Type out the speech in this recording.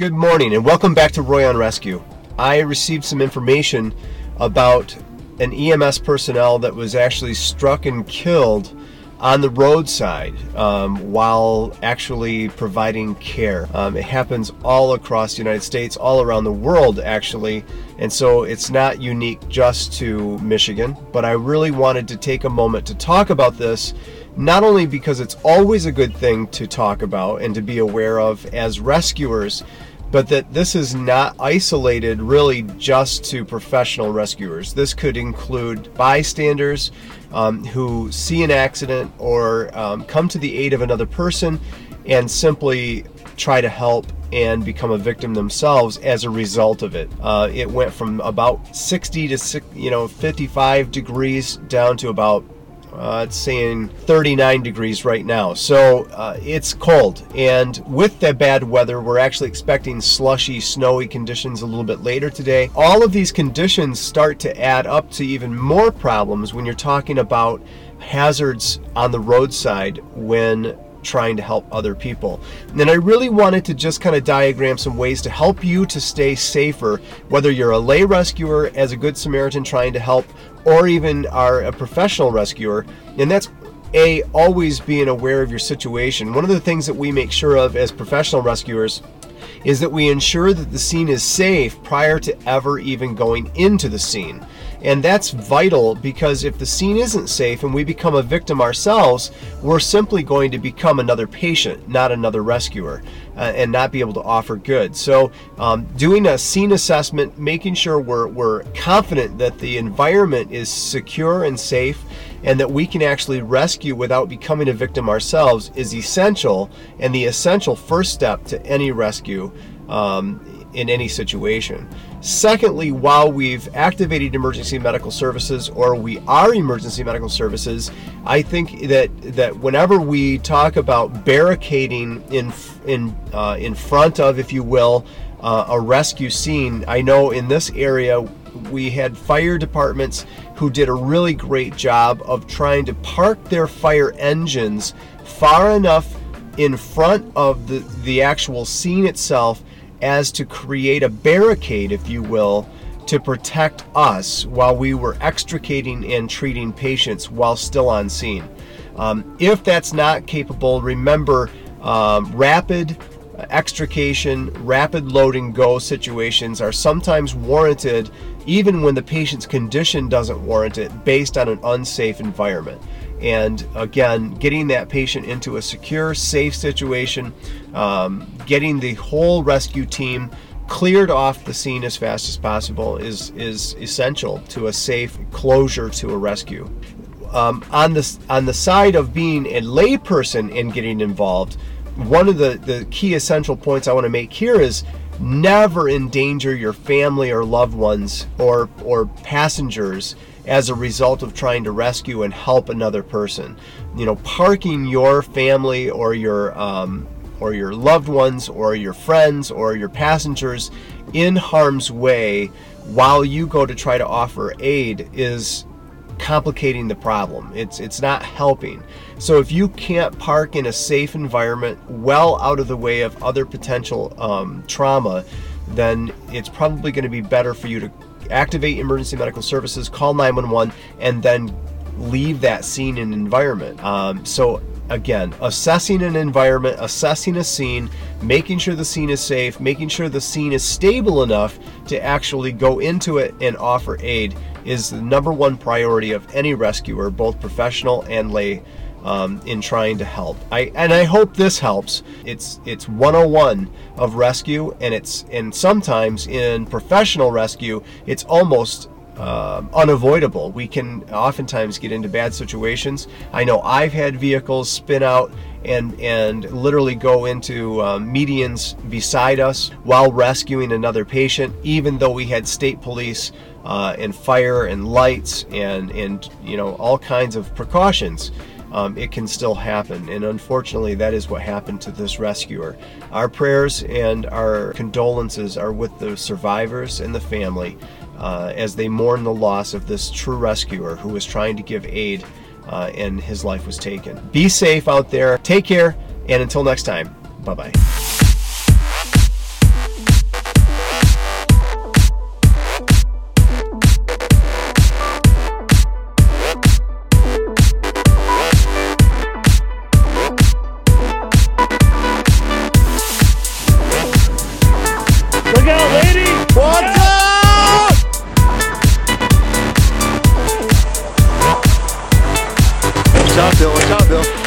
Good morning and welcome back to Roy on Rescue. I received some information about an EMS personnel that was actually struck and killed on the roadside um, while actually providing care. Um, it happens all across the United States, all around the world actually, and so it's not unique just to Michigan. But I really wanted to take a moment to talk about this not only because it's always a good thing to talk about and to be aware of as rescuers, but that this is not isolated really just to professional rescuers. This could include bystanders um, who see an accident or um, come to the aid of another person and simply try to help and become a victim themselves as a result of it. Uh, it went from about 60 to you know 55 degrees down to about uh, it's saying 39 degrees right now. So uh, it's cold. And with the bad weather, we're actually expecting slushy, snowy conditions a little bit later today. All of these conditions start to add up to even more problems when you're talking about hazards on the roadside when trying to help other people. And I really wanted to just kind of diagram some ways to help you to stay safer, whether you're a lay rescuer as a good Samaritan trying to help, or even are a professional rescuer. And that's a always being aware of your situation. One of the things that we make sure of as professional rescuers is that we ensure that the scene is safe prior to ever even going into the scene. And that's vital because if the scene isn't safe and we become a victim ourselves, we're simply going to become another patient, not another rescuer, uh, and not be able to offer good. So, um, doing a scene assessment, making sure we're, we're confident that the environment is secure and safe and that we can actually rescue without becoming a victim ourselves is essential and the essential first step to any rescue um, in any situation. Secondly, while we've activated emergency medical services or we are emergency medical services, I think that that whenever we talk about barricading in in uh, in front of, if you will, uh, a rescue scene, I know in this area we had fire departments who did a really great job of trying to park their fire engines far enough in front of the the actual scene itself as to create a barricade, if you will, to protect us while we were extricating and treating patients while still on scene. Um, if that's not capable, remember um, rapid extrication, rapid load and go situations are sometimes warranted even when the patient's condition doesn't warrant it based on an unsafe environment. And again, getting that patient into a secure, safe situation, um, getting the whole rescue team cleared off the scene as fast as possible is, is essential to a safe closure to a rescue. Um, on the on the side of being a layperson and getting involved, one of the, the key essential points I want to make here is never endanger your family or loved ones or or passengers as a result of trying to rescue and help another person. You know, parking your family or your um, or your loved ones or your friends or your passengers in harm's way while you go to try to offer aid is complicating the problem. It's it's not helping. So if you can't park in a safe environment, well out of the way of other potential um, trauma, then it's probably going to be better for you to activate emergency medical services, call 911, and then leave that scene and environment. Um, so again, assessing an environment, assessing a scene, making sure the scene is safe, making sure the scene is stable enough to actually go into it and offer aid is the number one priority of any rescuer, both professional and lay. Um, in trying to help. I and I hope this helps. It's it's 101 of rescue, and it's and sometimes in professional rescue, it's almost uh, unavoidable. We can oftentimes get into bad situations. I know I've had vehicles spin out and and literally go into uh, medians beside us while rescuing another patient, even though we had state police uh, and fire and lights and and you know all kinds of precautions. Um, it can still happen. And unfortunately, that is what happened to this rescuer. Our prayers and our condolences are with the survivors and the family uh, as they mourn the loss of this true rescuer who was trying to give aid uh, and his life was taken. Be safe out there. Take care. And until next time, bye bye. Up, Bill?